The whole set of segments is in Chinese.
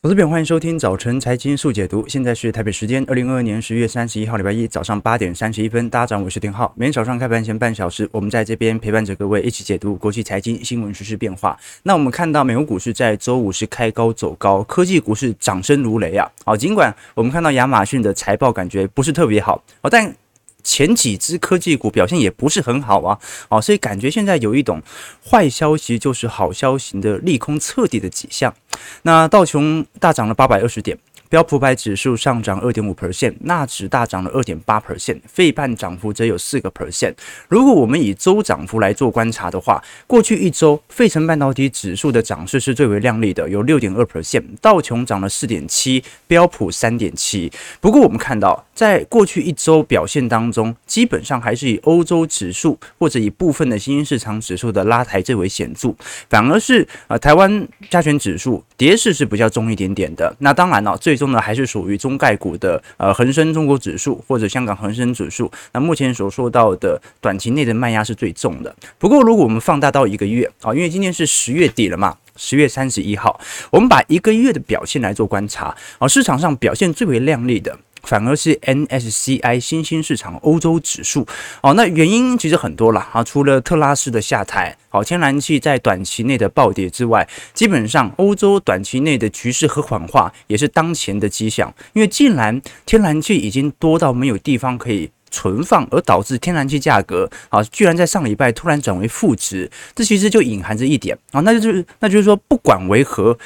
投资朋友，欢迎收听早晨财经速解读。现在是台北时间二零二二年十月三十一号礼拜一早上八点三十一分。大家上好，我是丁浩。每天早上开盘前半小时，我们在这边陪伴着各位一起解读国际财经新闻、时事变化。那我们看到美国股市在周五是开高走高，科技股市掌声如雷啊！好，尽管我们看到亚马逊的财报感觉不是特别好，哦，但前几只科技股表现也不是很好啊，哦，所以感觉现在有一种坏消息就是好消息的利空彻底的迹象。那道琼大涨了八百二十点。标普百指数上涨二点五 percent，纳指大涨了二点八 percent，费半涨幅则有四个 percent。如果我们以周涨幅来做观察的话，过去一周费城半导体指数的涨势是最为亮丽的，有六点二 percent，道琼涨了四点七，标普三点七。不过我们看到，在过去一周表现当中，基本上还是以欧洲指数或者以部分的新兴市场指数的拉抬最为显著，反而是呃台湾加权指数跌势是比较重一点点的。那当然了，最中呢还是属于中概股的呃恒生中国指数或者香港恒生指数。那目前所说到的短期内的卖压是最重的。不过如果我们放大到一个月啊，因为今天是十月底了嘛，十月三十一号，我们把一个月的表现来做观察啊，市场上表现最为亮丽的。反而是 N S C I 新兴市场欧洲指数哦，那原因其实很多了啊，除了特拉斯的下台，好，天然气在短期内的暴跌之外，基本上欧洲短期内的局势和缓化也是当前的迹象。因为既然天然气已经多到没有地方可以存放，而导致天然气价格啊，居然在上礼拜突然转为负值，这其实就隐含着一点啊，那就是那就是说，不管为何。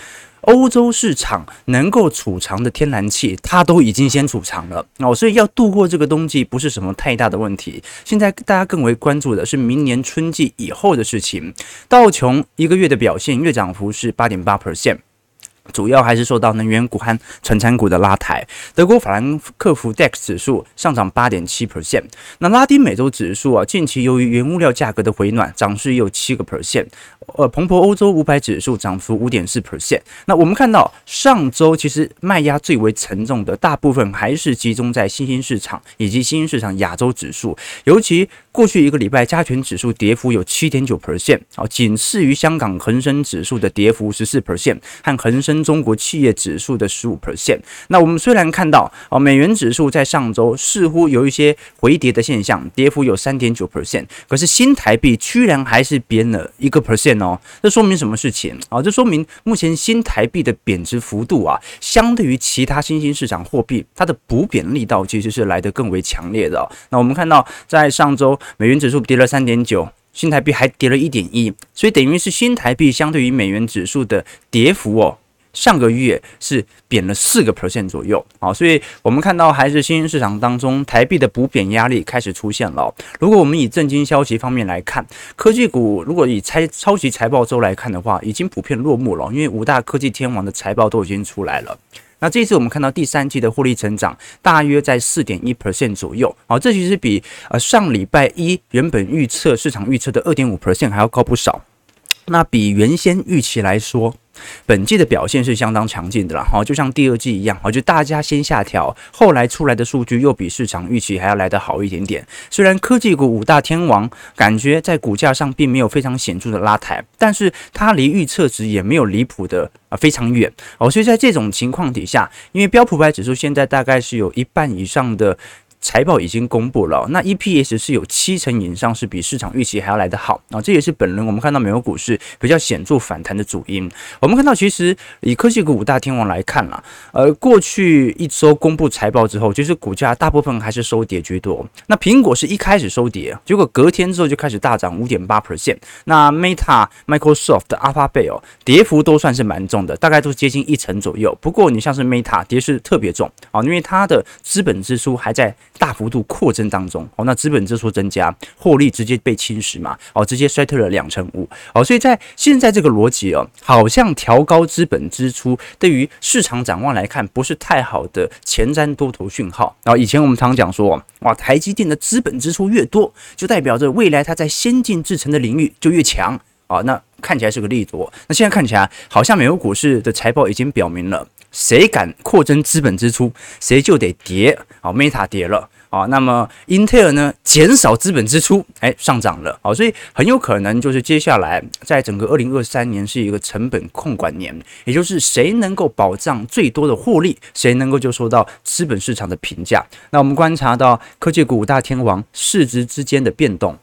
欧洲市场能够储藏的天然气，它都已经先储藏了哦，所以要度过这个冬季不是什么太大的问题。现在大家更为关注的是明年春季以后的事情。道琼一个月的表现，月涨幅是八点八 percent。主要还是受到能源股和成产股的拉抬。德国法兰克福 DAX 指数上涨八点七 percent。那拉丁美洲指数啊，近期由于原物料价格的回暖，涨势也有七个 percent。呃，彭博欧洲五百指数涨幅五点四 percent。那我们看到上周其实卖压最为沉重的，大部分还是集中在新兴市场以及新兴市场亚洲指数，尤其过去一个礼拜加权指数跌幅有七点九 percent，啊，仅次于香港恒生指数的跌幅十四 percent 和恒生。中国企业指数的十五 percent，那我们虽然看到啊，美元指数在上周似乎有一些回跌的现象，跌幅有三点九 percent，可是新台币居然还是贬了一个 percent 哦，这说明什么事情啊？这说明目前新台币的贬值幅度啊，相对于其他新兴市场货币，它的补贬力道其实是来得更为强烈的。那我们看到在上周美元指数跌了三点九。新台币还跌了一点一，所以等于是新台币相对于美元指数的跌幅哦。上个月是贬了四个 percent 左右，好，所以我们看到还是新兴市场当中台币的补贬压力开始出现了。如果我们以政经消息方面来看，科技股如果以拆超级财报周来看的话，已经普遍落幕了，因为五大科技天王的财报都已经出来了。那这一次我们看到第三季的获利成长大约在四点一 percent 左右，好，这其实比呃上礼拜一原本预测市场预测的二点五 percent 还要高不少。那比原先预期来说，本季的表现是相当强劲的啦，哈，就像第二季一样，哈，就大家先下调，后来出来的数据又比市场预期还要来得好一点点。虽然科技股五大天王感觉在股价上并没有非常显著的拉抬，但是它离预测值也没有离谱的啊非常远哦，所以在这种情况底下，因为标普百指数现在大概是有一半以上的。财报已经公布了，那 EPS 是有七成以上是比市场预期还要来得好啊，这也是本轮我们看到美国股市比较显著反弹的主因。我们看到，其实以科技股五大天王来看啦，呃，过去一周公布财报之后，其实股价大部分还是收跌居多。那苹果是一开始收跌，结果隔天之后就开始大涨五点八 percent。那 Meta、Microsoft、Alphabet，跌幅都算是蛮重的，大概都接近一成左右。不过你像是 Meta 跌势特别重啊，因为它的资本支出还在。大幅度扩增当中，哦，那资本支出增加，获利直接被侵蚀嘛，哦，直接衰退了两成五，哦，所以在现在这个逻辑哦，好像调高资本支出对于市场展望来看不是太好的前瞻多头讯号。然后以前我们常讲说，哇，台积电的资本支出越多，就代表着未来它在先进制程的领域就越强，啊，那看起来是个利多。那现在看起来好像美国股市的财报已经表明了。谁敢扩增资本支出，谁就得跌。好，Meta 跌了，啊，那么英特尔呢，减少资本支出，哎，上涨了，好，所以很有可能就是接下来在整个二零二三年是一个成本控管年，也就是谁能够保障最多的获利，谁能够就受到资本市场的评价。那我们观察到科技股五大天王市值之间的变动。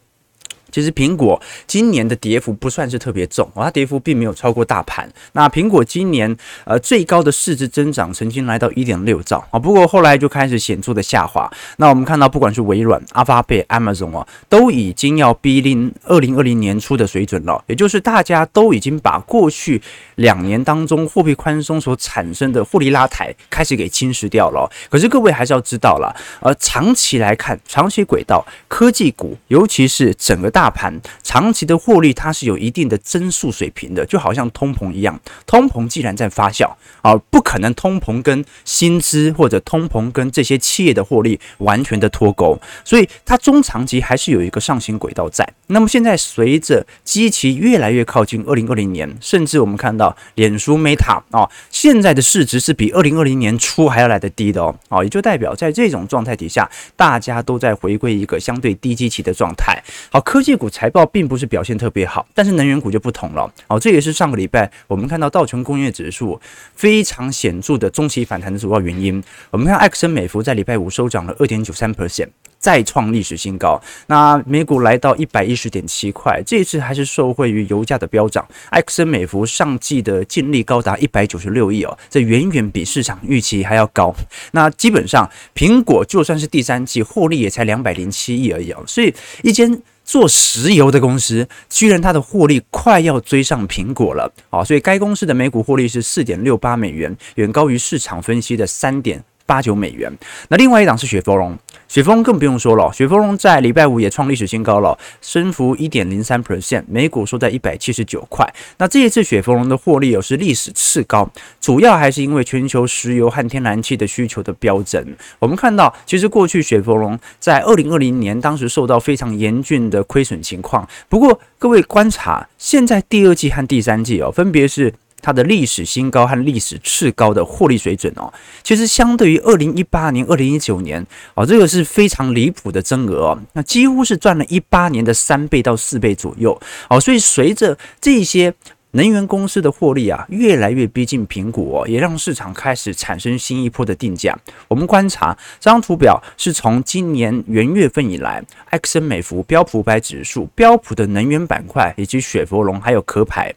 其实苹果今年的跌幅不算是特别重，它跌幅并没有超过大盘。那苹果今年呃最高的市值增长曾经来到一点六兆啊，不过后来就开始显著的下滑。那我们看到，不管是微软、阿发贝、Amazon 啊，都已经要逼近二零二零年初的水准了，也就是大家都已经把过去两年当中货币宽松所产生的获利拉抬开始给侵蚀掉了。可是各位还是要知道了，呃，长期来看，长期轨道科技股，尤其是整个大。大盘长期的获利，它是有一定的增速水平的，就好像通膨一样。通膨既然在发酵啊，不可能通膨跟薪资或者通膨跟这些企业的获利完全的脱钩，所以它中长期还是有一个上行轨道在。那么现在随着基期越来越靠近二零二零年，甚至我们看到脸书 Meta 啊，现在的市值是比二零二零年初还要来得低的哦，啊，也就代表在这种状态底下，大家都在回归一个相对低基期的状态。好，科技。这股财报并不是表现特别好，但是能源股就不同了。哦，这也是上个礼拜我们看到道琼工业指数非常显著的中期反弹的主要原因。我们看埃克森美孚在礼拜五收涨了二点九三 percent。再创历史新高，那每股来到一百一十点七块，这一次还是受惠于油价的飙涨。埃克森美孚上季的净利高达一百九十六亿哦，这远远比市场预期还要高。那基本上，苹果就算是第三季获利也才两百零七亿而已哦，所以一间做石油的公司，居然它的获利快要追上苹果了。好，所以该公司的每股获利是四点六八美元，远高于市场分析的三点八九美元。那另外一档是雪佛龙。雪佛龙更不用说了，雪佛龙在礼拜五也创历史新高了，升幅一点零三 percent，每股收在一百七十九块。那这一次雪佛龙的获利又是历史次高，主要还是因为全球石油和天然气的需求的飙增。我们看到，其实过去雪佛龙在二零二零年当时受到非常严峻的亏损情况，不过各位观察，现在第二季和第三季哦，分别是。它的历史新高和历史次高的获利水准哦，其实相对于二零一八年、二零一九年哦，这个是非常离谱的增额哦，那几乎是赚了一八年的三倍到四倍左右哦，所以随着这些能源公司的获利啊越来越逼近苹果，也让市场开始产生新一波的定价。我们观察这张图表，是从今年元月份以来，埃克森美孚、标普五百指数、标普的能源板块以及雪佛龙还有壳牌。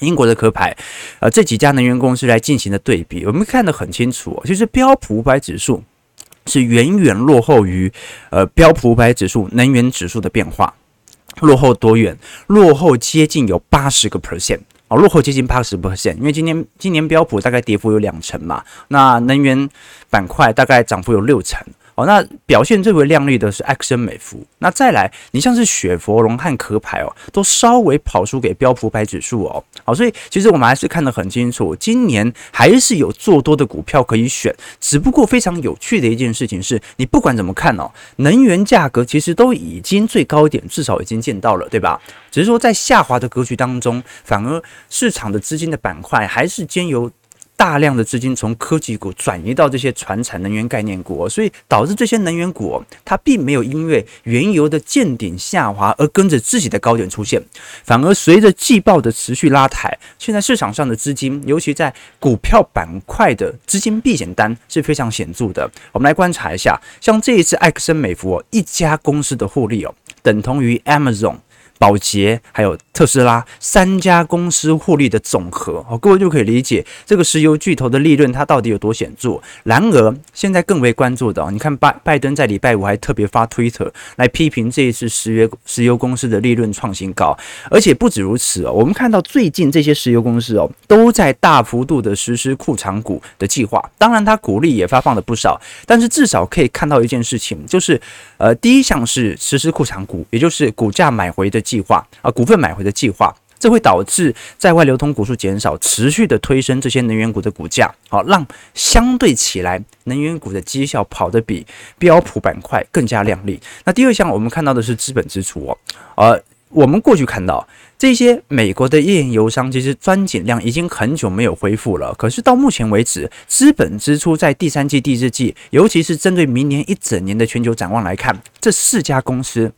英国的壳牌，呃，这几家能源公司来进行的对比，我们看得很清楚，其实标普五百指数是远远落后于呃标普五百指数能源指数的变化，落后多远？落后接近有八十个 percent 哦，落后接近八十 percent，因为今年今年标普大概跌幅有两成嘛，那能源板块大概涨幅有六成。哦，那表现最为亮丽的是埃克森美孚。那再来，你像是雪佛龙和壳牌哦，都稍微跑输给标普百指数哦。好，所以其实我们还是看得很清楚，今年还是有做多的股票可以选。只不过非常有趣的一件事情是，你不管怎么看哦，能源价格其实都已经最高点，至少已经见到了，对吧？只是说在下滑的格局当中，反而市场的资金的板块还是兼由。大量的资金从科技股转移到这些传产能源概念股，所以导致这些能源股它并没有因为原油的见顶下滑而跟着自己的高点出现，反而随着季报的持续拉抬，现在市场上的资金，尤其在股票板块的资金避险单是非常显著的。我们来观察一下，像这一次埃克森美孚一家公司的获利哦，等同于 Amazon。宝洁还有特斯拉三家公司获利的总和，哦，各位就可以理解这个石油巨头的利润它到底有多显著。然而，现在更为关注的，你看拜拜登在礼拜五还特别发推特来批评这一次石油石油公司的利润创新高，而且不止如此哦，我们看到最近这些石油公司哦都在大幅度的实施库藏股的计划，当然它股利也发放了不少，但是至少可以看到一件事情，就是呃第一项是实施库藏股，也就是股价买回的。计划啊，股份买回的计划，这会导致在外流通股数减少，持续的推升这些能源股的股价，好，让相对起来能源股的绩效跑得比标普板块更加亮丽。那第二项，我们看到的是资本支出哦，呃，我们过去看到这些美国的页岩油商其实钻井量已经很久没有恢复了，可是到目前为止，资本支出在第三季、第四季，尤其是针对明年一整年的全球展望来看，这四家公司。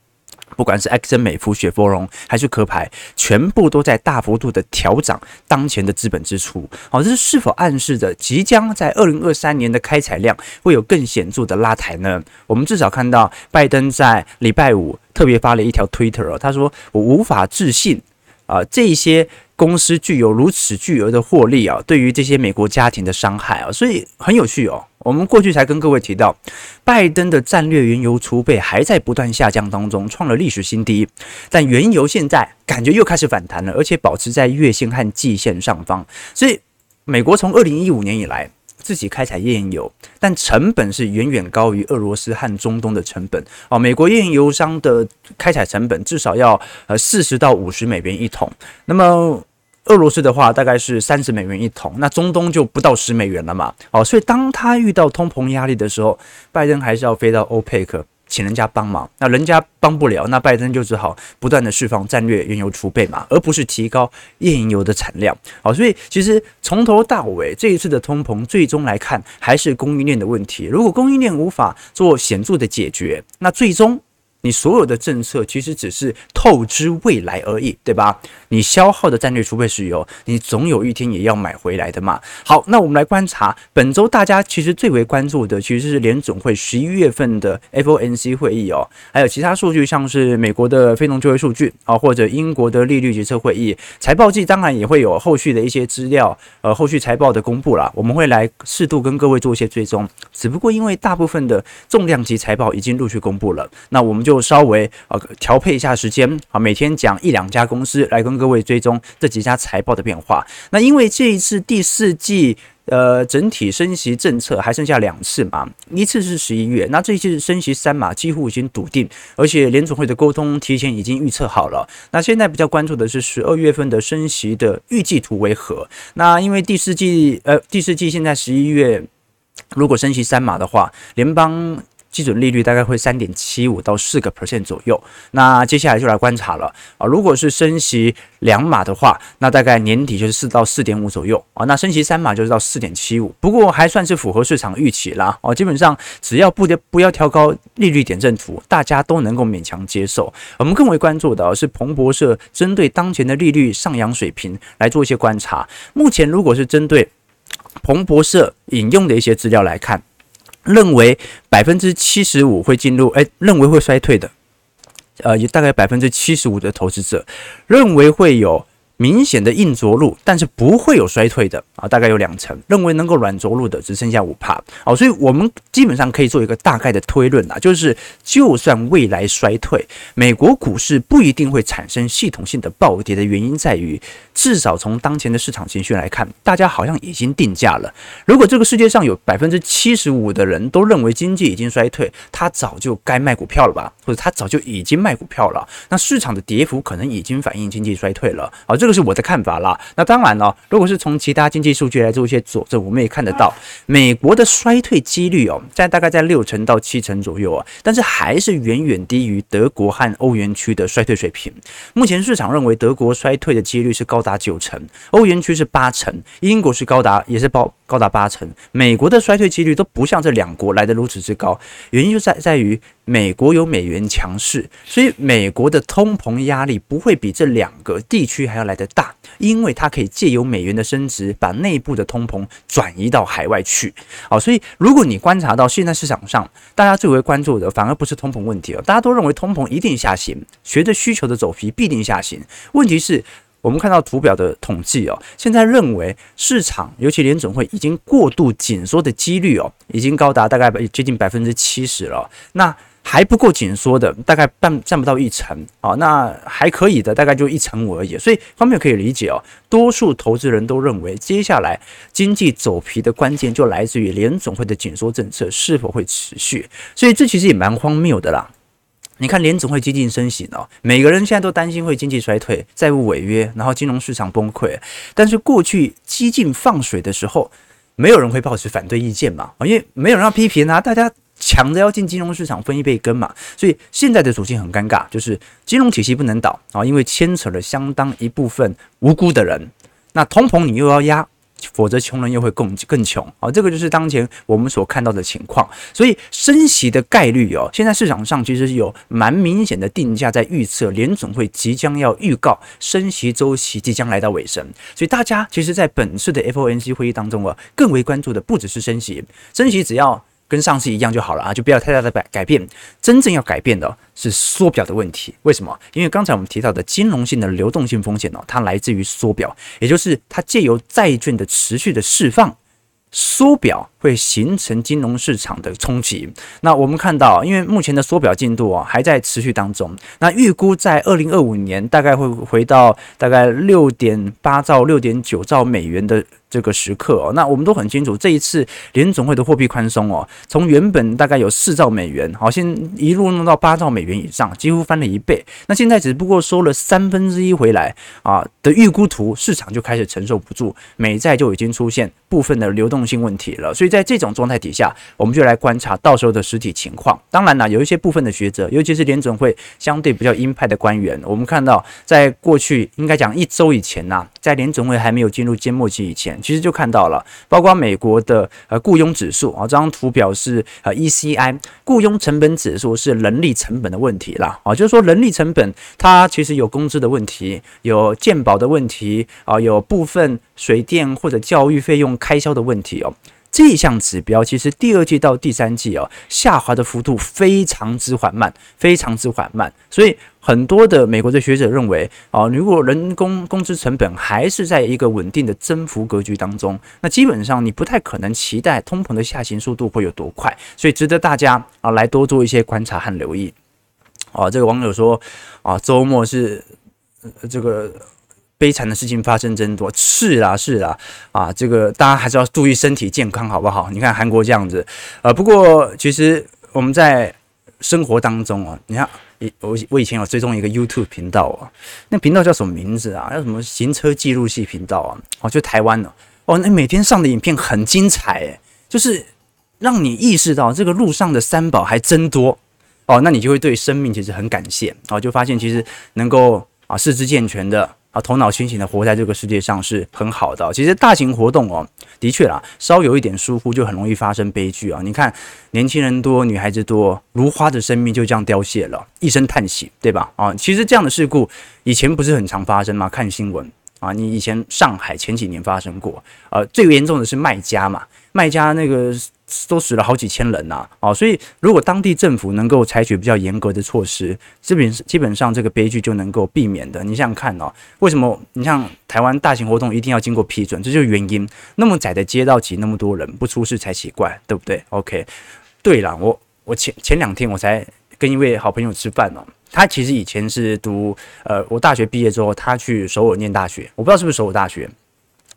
不管是埃克森美孚、雪佛龙还是壳牌，全部都在大幅度的调涨当前的资本支出。好，这是是否暗示着即将在二零二三年的开采量会有更显著的拉抬呢？我们至少看到拜登在礼拜五特别发了一条推特，他说：“我无法置信啊，这些。”公司具有如此巨额的获利啊，对于这些美国家庭的伤害啊，所以很有趣哦。我们过去才跟各位提到，拜登的战略原油储备还在不断下降当中，创了历史新低。但原油现在感觉又开始反弹了，而且保持在月线和季线上方。所以，美国从二零一五年以来。自己开采页岩油，但成本是远远高于俄罗斯和中东的成本哦。美国页岩油商的开采成本至少要呃四十到五十美元一桶，那么俄罗斯的话大概是三十美元一桶，那中东就不到十美元了嘛。哦，所以当他遇到通膨压力的时候，拜登还是要飞到欧佩克。请人家帮忙，那人家帮不了，那拜登就只好不断的释放战略原油储备嘛，而不是提高页岩油的产量。好，所以其实从头到尾这一次的通膨，最终来看还是供应链的问题。如果供应链无法做显著的解决，那最终。你所有的政策其实只是透支未来而已，对吧？你消耗的战略储备石油，你总有一天也要买回来的嘛。好，那我们来观察本周大家其实最为关注的，其实是联总会十一月份的 FOMC 会议哦，还有其他数据，像是美国的非农就业数据啊，或者英国的利率决策会议。财报季当然也会有后续的一些资料，呃，后续财报的公布啦，我们会来适度跟各位做一些追踪。只不过因为大部分的重量级财报已经陆续公布了，那我们就。就稍微啊调配一下时间啊，每天讲一两家公司来跟各位追踪这几家财报的变化。那因为这一次第四季呃整体升息政策还剩下两次嘛，一次是十一月，那这一次升息三码几乎已经笃定，而且联总会的沟通提前已经预测好了。那现在比较关注的是十二月份的升息的预计图为何？那因为第四季呃第四季现在十一月如果升息三码的话，联邦。基准利率大概会三点七五到四个 percent 左右，那接下来就来观察了啊。如果是升息两码的话，那大概年底就是四到四点五左右啊。那升息三码就是到四点七五，不过还算是符合市场预期啦。哦，基本上只要不不要调高利率点阵图，大家都能够勉强接受。我们更为关注的是彭博社针对当前的利率上扬水平来做一些观察。目前如果是针对彭博社引用的一些资料来看。认为百分之七十五会进入，哎，认为会衰退的，呃，有大概百分之七十五的投资者认为会有。明显的硬着陆，但是不会有衰退的啊，大概有两成认为能够软着陆的只剩下五趴哦，所以我们基本上可以做一个大概的推论啊，就是就算未来衰退，美国股市不一定会产生系统性的暴跌的原因在于，至少从当前的市场情绪来看，大家好像已经定价了。如果这个世界上有百分之七十五的人都认为经济已经衰退，他早就该卖股票了吧，或者他早就已经卖股票了，那市场的跌幅可能已经反映经济衰退了啊，这个。是我的看法啦。那当然了，如果是从其他经济数据来做一些佐证，我们也看得到，美国的衰退几率哦，在大概在六成到七成左右啊，但是还是远远低于德国和欧元区的衰退水平。目前市场认为德国衰退的几率是高达九成，欧元区是八成，英国是高达也是高高达八成，美国的衰退几率都不像这两国来得如此之高。原因就在在于美国有美元强势，所以美国的通膨压力不会比这两个地区还要来得大，因为它可以借由美元的升值，把内部的通膨转移到海外去。好，所以如果你观察到现在市场上，大家最为关注的反而不是通膨问题了，大家都认为通膨一定下行，随着需求的走皮必定下行。问题是。我们看到图表的统计哦，现在认为市场，尤其联总会已经过度紧缩的几率哦，已经高达大概接近百分之七十了。那还不够紧缩的，大概半占不到一成哦。那还可以的，大概就一成五而已。所以方面可以理解哦，多数投资人都认为，接下来经济走皮的关键就来自于联总会的紧缩政策是否会持续。所以这其实也蛮荒谬的啦。你看联总会激进升息呢，每个人现在都担心会经济衰退、债务违约，然后金融市场崩溃。但是过去激进放水的时候，没有人会抱持反对意见嘛？因为没有人要批评啊，大家抢着要进金融市场分一杯羹嘛。所以现在的处境很尴尬，就是金融体系不能倒啊，因为牵扯了相当一部分无辜的人。那通膨你又要压。否则，穷人又会更更穷啊！这个就是当前我们所看到的情况。所以，升息的概率哦，现在市场上其实有蛮明显的定价在预测，联总会即将要预告升息周期即将来到尾声。所以，大家其实，在本次的 FOMC 会议当中啊，更为关注的不只是升息，升息只要。跟上次一样就好了啊，就不要太大的改改变。真正要改变的是缩表的问题。为什么？因为刚才我们提到的金融性的流动性风险哦，它来自于缩表，也就是它借由债券的持续的释放，缩表会形成金融市场的冲击。那我们看到，因为目前的缩表进度啊还在持续当中，那预估在二零二五年大概会回到大概六点八兆、六点九兆美元的。这个时刻哦，那我们都很清楚，这一次联总会的货币宽松哦，从原本大概有四兆美元，好，现一路弄到八兆美元以上，几乎翻了一倍。那现在只不过收了三分之一回来啊的预估图，市场就开始承受不住，美债就已经出现部分的流动性问题了。所以在这种状态底下，我们就来观察到时候的实体情况。当然了，有一些部分的学者，尤其是联总会相对比较鹰派的官员，我们看到在过去应该讲一周以前呐，在联总会还没有进入缄默期以前。其实就看到了，包括美国的呃雇佣指数啊，这张图表示呃 ECI 雇佣成本指数是人力成本的问题啦啊，就是说人力成本它其实有工资的问题，有健保的问题啊，有部分水电或者教育费用开销的问题哦。这项指标其实第二季到第三季哦，下滑的幅度非常之缓慢，非常之缓慢。所以很多的美国的学者认为哦，如果人工工资成本还是在一个稳定的增幅格局当中，那基本上你不太可能期待通膨的下行速度会有多快。所以值得大家啊来多做一些观察和留意。哦，这个网友说啊，周末是这个。悲惨的事情发生真多，是啦是啦，啊，这个大家还是要注意身体健康，好不好？你看韩国这样子，呃，不过其实我们在生活当中啊，你看，我我以前有追踪一个 YouTube 频道啊，那频道叫什么名字啊？叫什么行车记录器频道啊？哦，就台湾的哦，那每天上的影片很精彩，诶，就是让你意识到这个路上的三宝还真多哦，那你就会对生命其实很感谢哦，就发现其实能够啊四肢健全的。啊，头脑清醒的活在这个世界上是很好的。其实大型活动哦，的确啦，稍有一点疏忽就很容易发生悲剧啊。你看，年轻人多，女孩子多，如花的生命就这样凋谢了，一声叹息，对吧？啊，其实这样的事故以前不是很常发生吗？看新闻啊，你以前上海前几年发生过，呃，最严重的是卖家嘛，卖家那个。都死了好几千人呐，啊，哦，所以如果当地政府能够采取比较严格的措施，基本基本上这个悲剧就能够避免的。你想想看哦，为什么你像台湾大型活动一定要经过批准？这就是原因。那么窄的街道挤那么多人，不出事才奇怪，对不对？OK，对了，我我前前两天我才跟一位好朋友吃饭哦，他其实以前是读呃，我大学毕业之后，他去首尔念大学，我不知道是不是首尔大学。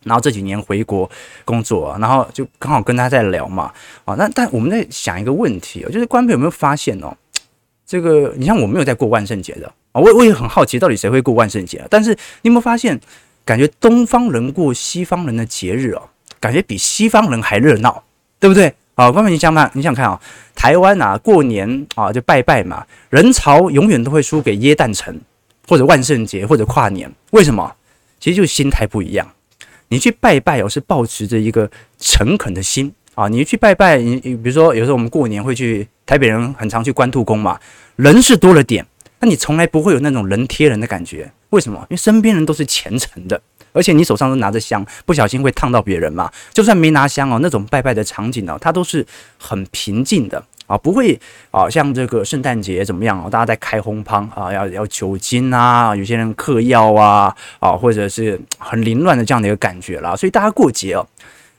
然后这几年回国工作，然后就刚好跟他在聊嘛，啊，那但我们在想一个问题哦，就是观众有没有发现哦，这个你像我没有在过万圣节的啊，我我也很好奇到底谁会过万圣节，但是你有没有发现，感觉东方人过西方人的节日哦，感觉比西方人还热闹，对不对？啊，观众你想看，你想看啊，台湾啊过年啊就拜拜嘛，人潮永远都会输给耶诞城或者万圣节或者跨年，为什么？其实就是心态不一样。你去拜拜哦，是抱持着一个诚恳的心啊。你去拜拜，你比如说有时候我们过年会去，台北人很常去关渡宫嘛，人是多了点，那你从来不会有那种人贴人的感觉。为什么？因为身边人都是虔诚的，而且你手上都拿着香，不小心会烫到别人嘛。就算没拿香哦，那种拜拜的场景哦，它都是很平静的。啊，不会啊，像这个圣诞节怎么样啊？大家在开轰趴啊，要要酒精啊，有些人嗑药啊，啊，或者是很凌乱的这样的一个感觉啦。所以大家过节哦，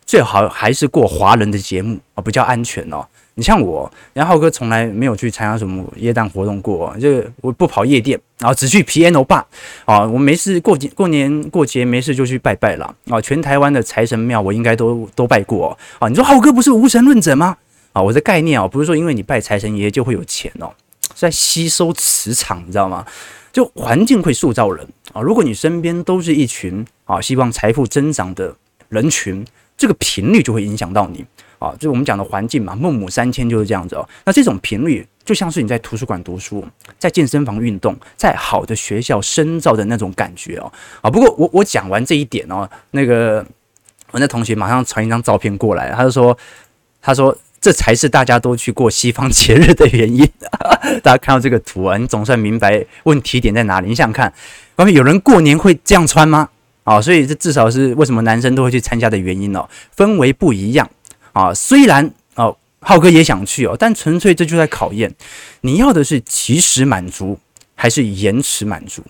最好还是过华人的节目啊，比较安全哦。你像我，然后浩哥从来没有去参加什么耶诞活动过，这个我不跑夜店，然后只去 piano bar 啊。我没事过节过年过节没事就去拜拜了啊。全台湾的财神庙我应该都都拜过啊。你说浩哥不是无神论者吗？啊，我的概念啊，不是说因为你拜财神爷就会有钱哦，是在吸收磁场，你知道吗？就环境会塑造人啊。如果你身边都是一群啊希望财富增长的人群，这个频率就会影响到你啊，就我们讲的环境嘛，孟母三迁就是这样子哦。那这种频率就像是你在图书馆读书，在健身房运动，在好的学校深造的那种感觉哦。啊，不过我我讲完这一点哦，那个我那同学马上传一张照片过来，他就说，他说这才是大家都去过西方节日的原因。大家看到这个图啊，你总算明白问题点在哪里。你想想看，外面有人过年会这样穿吗？啊，所以这至少是为什么男生都会去参加的原因哦，氛围不一样啊。虽然哦，浩哥也想去哦，但纯粹这就在考验你要的是即时满足还是延迟满足。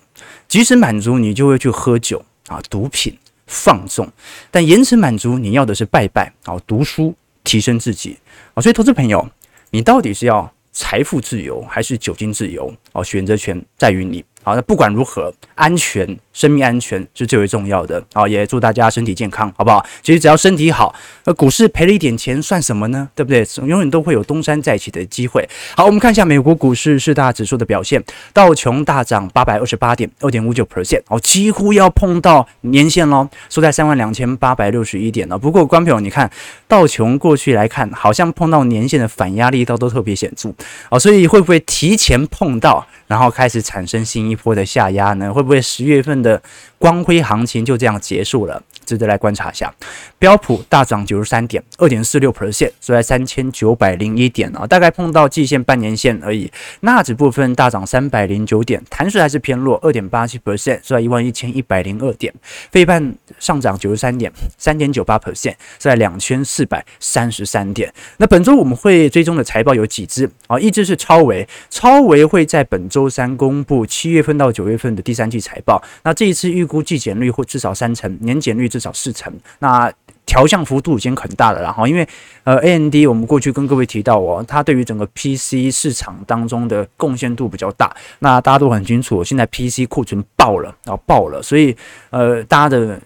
即时满足你就会去喝酒啊、毒品、放纵，但延迟满足你要的是拜拜啊、读书、提升自己啊。所以，投资朋友，你到底是要财富自由还是酒精自由？哦，选择权在于你。好，那不管如何，安全、生命安全是最为重要的。好，也祝大家身体健康，好不好？其实只要身体好，那股市赔了一点钱算什么呢？对不对？永远都会有东山再起的机会。好，我们看一下美国股市四大指数的表现，道琼大涨八百二十八点，二点五九 percent，哦，几乎要碰到年线喽，收在三万两千八百六十一点了。不过，观众朋友，你看道琼过去来看，好像碰到年线的反压力都都特别显著，哦，所以会不会提前碰到？然后开始产生新一波的下压呢？会不会十月份的光辉行情就这样结束了？值得来观察一下。标普大涨九十三点，二点四六 percent，收在三千九百零一点啊，大概碰到季线、半年线而已。纳指部分大涨三百零九点，弹势还是偏弱，二点八七 percent，收在一万一千一百零二点。费半上涨九十三点，三点九八 percent，收在两千四百三十三点。那本周我们会追踪的财报有几支啊？一支是超维，超维会在本周三公布七月份到九月份的第三季财报。那这一次预估季减率或至少三成，年减率至少四成。那调降幅度已经很大了，然后因为呃，AMD 我们过去跟各位提到哦，它对于整个 PC 市场当中的贡献度比较大。那大家都很清楚，现在 PC 库存爆了，然后爆了，所以呃，大家的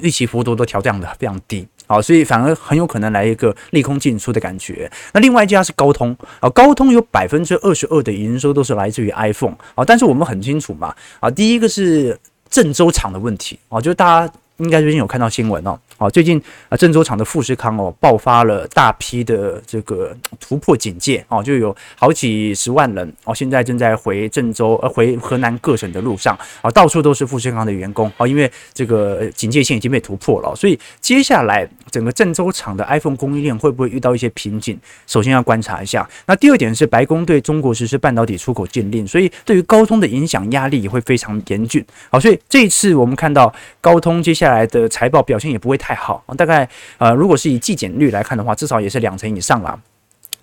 预期幅度都调降的非常低，好，所以反而很有可能来一个利空进出的感觉。那另外一家是高通啊，高通有百分之二十二的营收都是来自于 iPhone 啊，但是我们很清楚嘛，啊，第一个是郑州厂的问题啊，就是大家。应该最近有看到新闻哦，好，最近啊，郑州厂的富士康哦，爆发了大批的这个突破警戒哦，就有好几十万人哦，现在正在回郑州呃回河南各省的路上啊，到处都是富士康的员工啊，因为这个警戒线已经被突破了，所以接下来整个郑州厂的 iPhone 供应链会不会遇到一些瓶颈？首先要观察一下。那第二点是白宫对中国实施半导体出口禁令，所以对于高通的影响压力也会非常严峻。好，所以这一次我们看到高通接下来。下来的财报表现也不会太好，大概呃，如果是以季减率来看的话，至少也是两成以上了。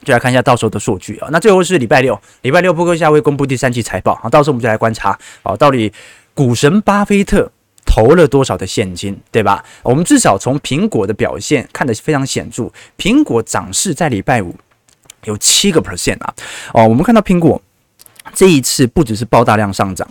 就来看一下到时候的数据啊。那最后是礼拜六，礼拜六波克夏会公布第三季财报啊，到时候我们就来观察啊，到底股神巴菲特投了多少的现金，对吧？我们至少从苹果的表现看得非常显著，苹果涨势在礼拜五有七个 percent 啊。哦，我们看到苹果这一次不只是爆大量上涨。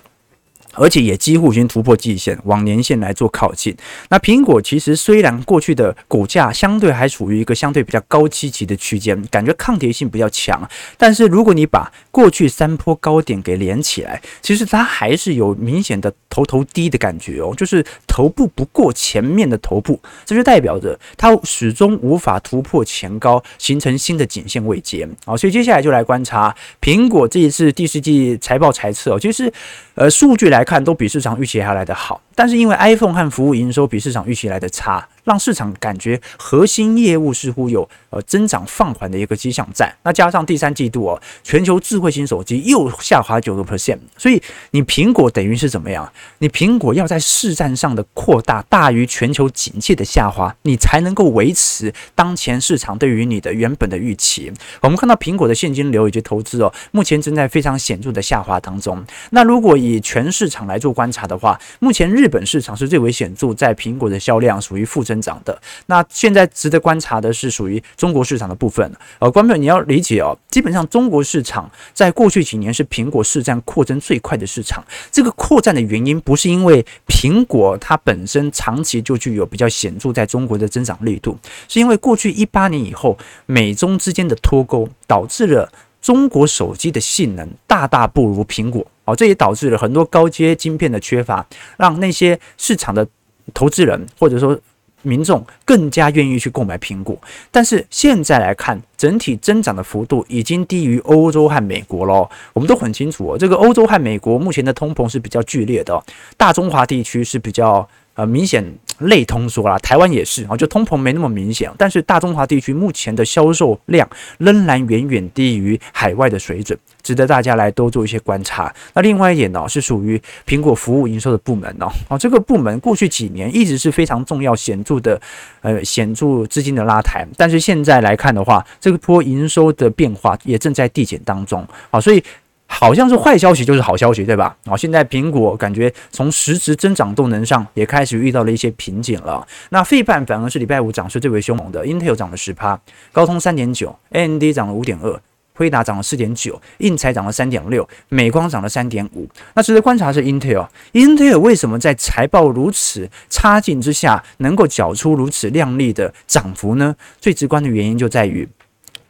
而且也几乎已经突破季线，往年线来做靠近。那苹果其实虽然过去的股价相对还处于一个相对比较高积极的区间，感觉抗跌性比较强，但是如果你把过去三波高点给连起来，其实它还是有明显的头头低的感觉哦，就是头部不过前面的头部，这就代表着它始终无法突破前高，形成新的颈线位阶。好，所以接下来就来观察苹果这一次第四季财报财测哦，其实呃数据来。来看都比市场预期还来得好，但是因为 iPhone 和服务营收比市场预期来的差，让市场感觉核心业务似乎有呃增长放缓的一个迹象在。那加上第三季度哦，全球智慧型手机又下滑九个 percent，所以你苹果等于是怎么样？你苹果要在市占上的扩大大于全球景气的下滑，你才能够维持当前市场对于你的原本的预期。我们看到苹果的现金流以及投资哦，目前正在非常显著的下滑当中。那如果以全市场来做观察的话，目前日日本市场是最为显著，在苹果的销量属于负增长的。那现在值得观察的是属于中国市场的部分。呃，观众你要理解哦，基本上中国市场在过去几年是苹果市占扩增最快的市场。这个扩占的原因不是因为苹果它本身长期就具有比较显著在中国的增长力度，是因为过去一八年以后美中之间的脱钩导致了中国手机的性能大大不如苹果。哦，这也导致了很多高阶晶片的缺乏，让那些市场的投资人或者说民众更加愿意去购买苹果。但是现在来看，整体增长的幅度已经低于欧洲和美国了。我们都很清楚，这个欧洲和美国目前的通膨是比较剧烈的，大中华地区是比较。呃，明显类通缩啦，台湾也是啊，就通膨没那么明显，但是大中华地区目前的销售量仍然远远低于海外的水准，值得大家来多做一些观察。那另外一点呢，是属于苹果服务营收的部门哦，哦，这个部门过去几年一直是非常重要、显著的，呃，显著资金的拉抬，但是现在来看的话，这个波营收的变化也正在递减当中啊，所以。好像是坏消息就是好消息，对吧？好，现在苹果感觉从实质增长动能上也开始遇到了一些瓶颈了。那费半反而是礼拜五涨势最为凶猛的，Intel 涨了十趴，高通三点九，AMD 涨了五点二，辉达涨了四点九，应材涨了三点六，美光涨了三点五。那值得观察的是 Intel，Intel 为什么在财报如此差劲之下，能够缴出如此亮丽的涨幅呢？最直观的原因就在于。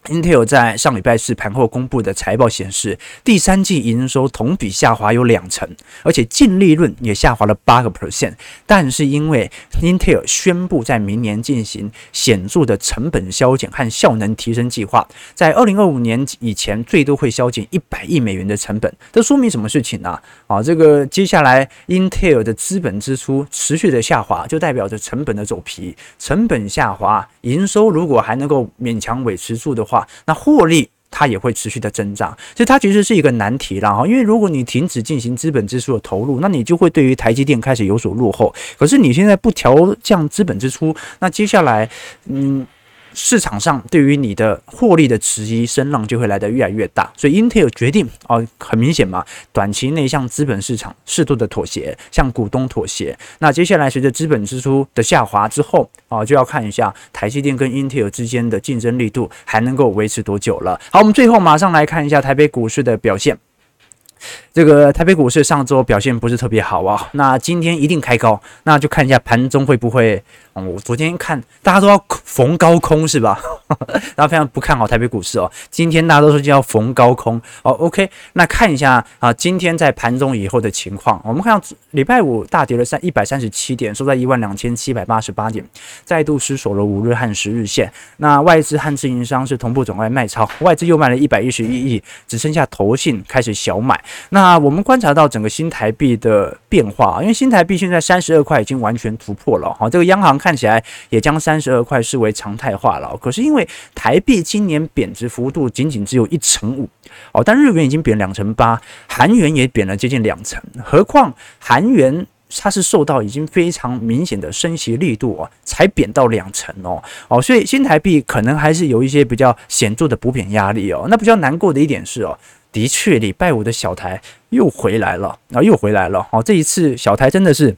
Intel 在上礼拜四盘后公布的财报显示，第三季营收同比下滑有两成，而且净利润也下滑了八个 percent。但是因为 Intel 宣布在明年进行显著的成本削减和效能提升计划，在二零二五年以前最多会削减一百亿美元的成本。这说明什么事情呢？啊，这个接下来 Intel 的资本支出持续的下滑，就代表着成本的走皮，成本下滑，营收如果还能够勉强维持住的话。话，那获利它也会持续的增长，所以它其实是一个难题了哈。因为如果你停止进行资本支出的投入，那你就会对于台积电开始有所落后。可是你现在不调降资本支出，那接下来，嗯。市场上对于你的获利的迟疑声浪就会来得越来越大，所以 Intel 决定哦，很明显嘛，短期内向资本市场适度的妥协，向股东妥协。那接下来随着资本支出的下滑之后啊，就要看一下台积电跟 Intel 之间的竞争力度还能够维持多久了。好，我们最后马上来看一下台北股市的表现。这个台北股市上周表现不是特别好啊，那今天一定开高，那就看一下盘中会不会。我昨天看大家都要逢高空是吧？大家非常不看好台北股市哦。今天大家都说就要逢高空哦。OK，那看一下啊，今天在盘中以后的情况。我们看到礼拜五大跌了三一百三十七点，收在一万两千七百八十八点，再度失守了五日和十日线。那外资和自营商是同步转为卖超，外资又卖了一百一十一亿，只剩下投信开始小买。那那我们观察到整个新台币的变化，因为新台币现在三十二块已经完全突破了哈。这个央行。看起来也将三十二块视为常态化了，可是因为台币今年贬值幅度仅仅只有一成五哦，但日元已经贬两成八，韩元也贬了接近两成，何况韩元它是受到已经非常明显的升息力度啊，才贬到两成哦哦，所以新台币可能还是有一些比较显著的补贬压力哦。那比较难过的一点是哦，的确礼拜五的小台又回来了啊，又回来了哦，这一次小台真的是。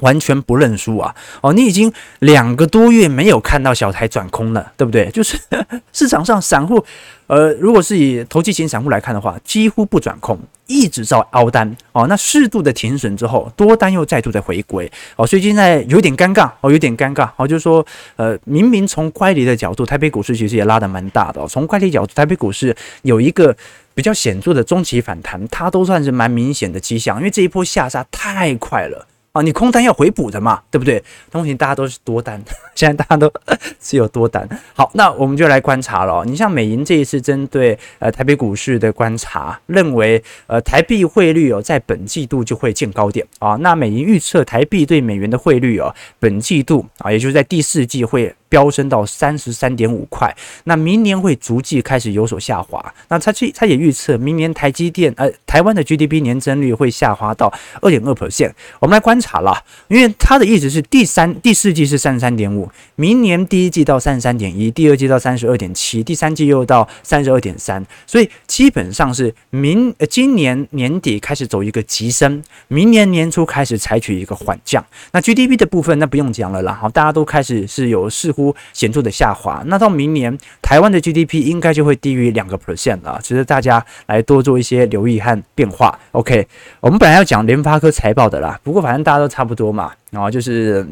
完全不认输啊！哦，你已经两个多月没有看到小台转空了，对不对？就是 市场上散户，呃，如果是以投机型散户来看的话，几乎不转空，一直在凹单哦。那适度的停损之后，多单又再度的回归哦，所以现在有点尴尬哦，有点尴尬哦。就是说，呃，明明从乖离的角度，台北股市其实也拉得蛮大的哦。从乖离角度，台北股市有一个比较显著的中期反弹，它都算是蛮明显的迹象，因为这一波下杀太快了。啊，你空单要回补的嘛，对不对？东西大家都是多单，现在大家都 只有多单。好，那我们就来观察了。你像美银这一次针对呃台北股市的观察，认为呃台币汇率哦在本季度就会见高点啊。那美银预测台币对美元的汇率哦，本季度啊，也就是在第四季会。飙升到三十三点五块，那明年会逐季开始有所下滑。那他去他也预测明年台积电呃台湾的 GDP 年增率会下滑到二点二 percent。我们来观察了，因为他的意思是第三第四季是三十三点五，明年第一季到三十三点一，第二季到三十二点七，第三季又到三十二点三，所以基本上是明呃今年年底开始走一个急升，明年年初开始采取一个缓降。那 GDP 的部分那不用讲了啦，好，大家都开始是有乎。显著的下滑，那到明年台湾的 GDP 应该就会低于两个 percent 了，值得大家来多做一些留意和变化。OK，我们本来要讲联发科财报的啦，不过反正大家都差不多嘛，然后就是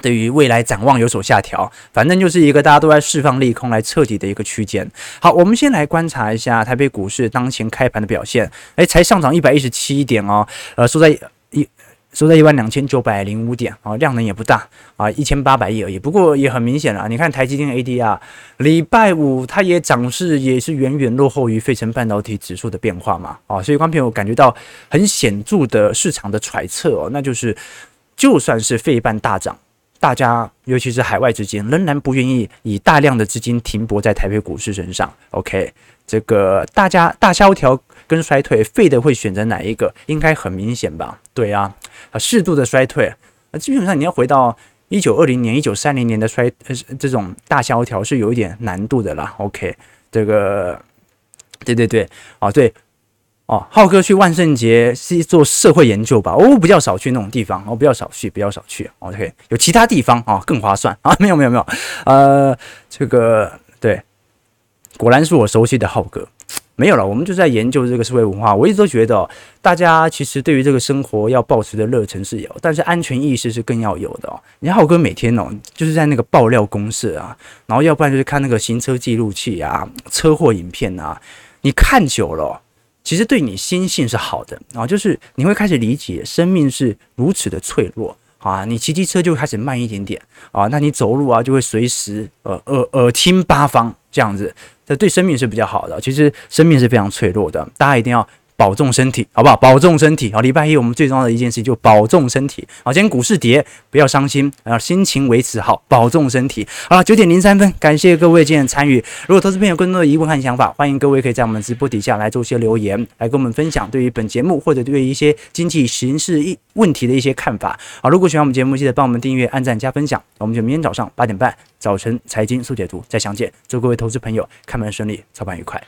对于未来展望有所下调，反正就是一个大家都在释放利空来彻底的一个区间。好，我们先来观察一下台北股市当前开盘的表现，诶，才上涨一百一十七点哦，呃，收在。收在一万两千九百零五点啊，量能也不大啊，一千八百亿而已。不过也很明显了，你看台积电 ADR，礼拜五它也涨势也是远远落后于费城半导体指数的变化嘛啊，所以观众朋友感觉到很显著的市场的揣测哦，那就是就算是费半大涨，大家尤其是海外资金仍然不愿意以大量的资金停泊在台北股市身上。OK，这个大家大萧条跟衰退，费的会选择哪一个？应该很明显吧？对啊。啊，适度的衰退啊，基本上你要回到一九二零年、一九三零年的衰呃这种大萧条是有一点难度的啦。OK，这个，对对对，啊对，哦，浩哥去万圣节是做社会研究吧？哦，比较少去那种地方，哦，比较少去，比较少去。OK，有其他地方啊更划算啊？没有没有没有，呃，这个对，果然是我熟悉的浩哥。没有了，我们就在研究这个社会文化。我一直都觉得，大家其实对于这个生活要保持的热忱是有，但是安全意识是更要有的。你看浩哥每天哦，就是在那个爆料公社啊，然后要不然就是看那个行车记录器啊、车祸影片啊，你看久了，其实对你心性是好的啊，就是你会开始理解生命是如此的脆弱啊。你骑机车就开始慢一点点啊，那你走路啊就会随时呃耳耳听八方这样子。这对生命是比较好的，其实生命是非常脆弱的，大家一定要保重身体，好不好？保重身体。好，礼拜一我们最重要的一件事就保重身体。好，今天股市跌，不要伤心，啊，心情维持好，保重身体。好了，九点零三分，感谢各位今天参与。如果投资朋友有更多的疑问和想法，欢迎各位可以在我们直播底下来做一些留言，来跟我们分享对于本节目或者对于一些经济形势一问题的一些看法。好，如果喜欢我们节目，记得帮我们订阅、按赞、加分享。我们就明天早上八点半，早晨财经速解读再相见。祝各位投资朋友开门顺利，操盘愉快。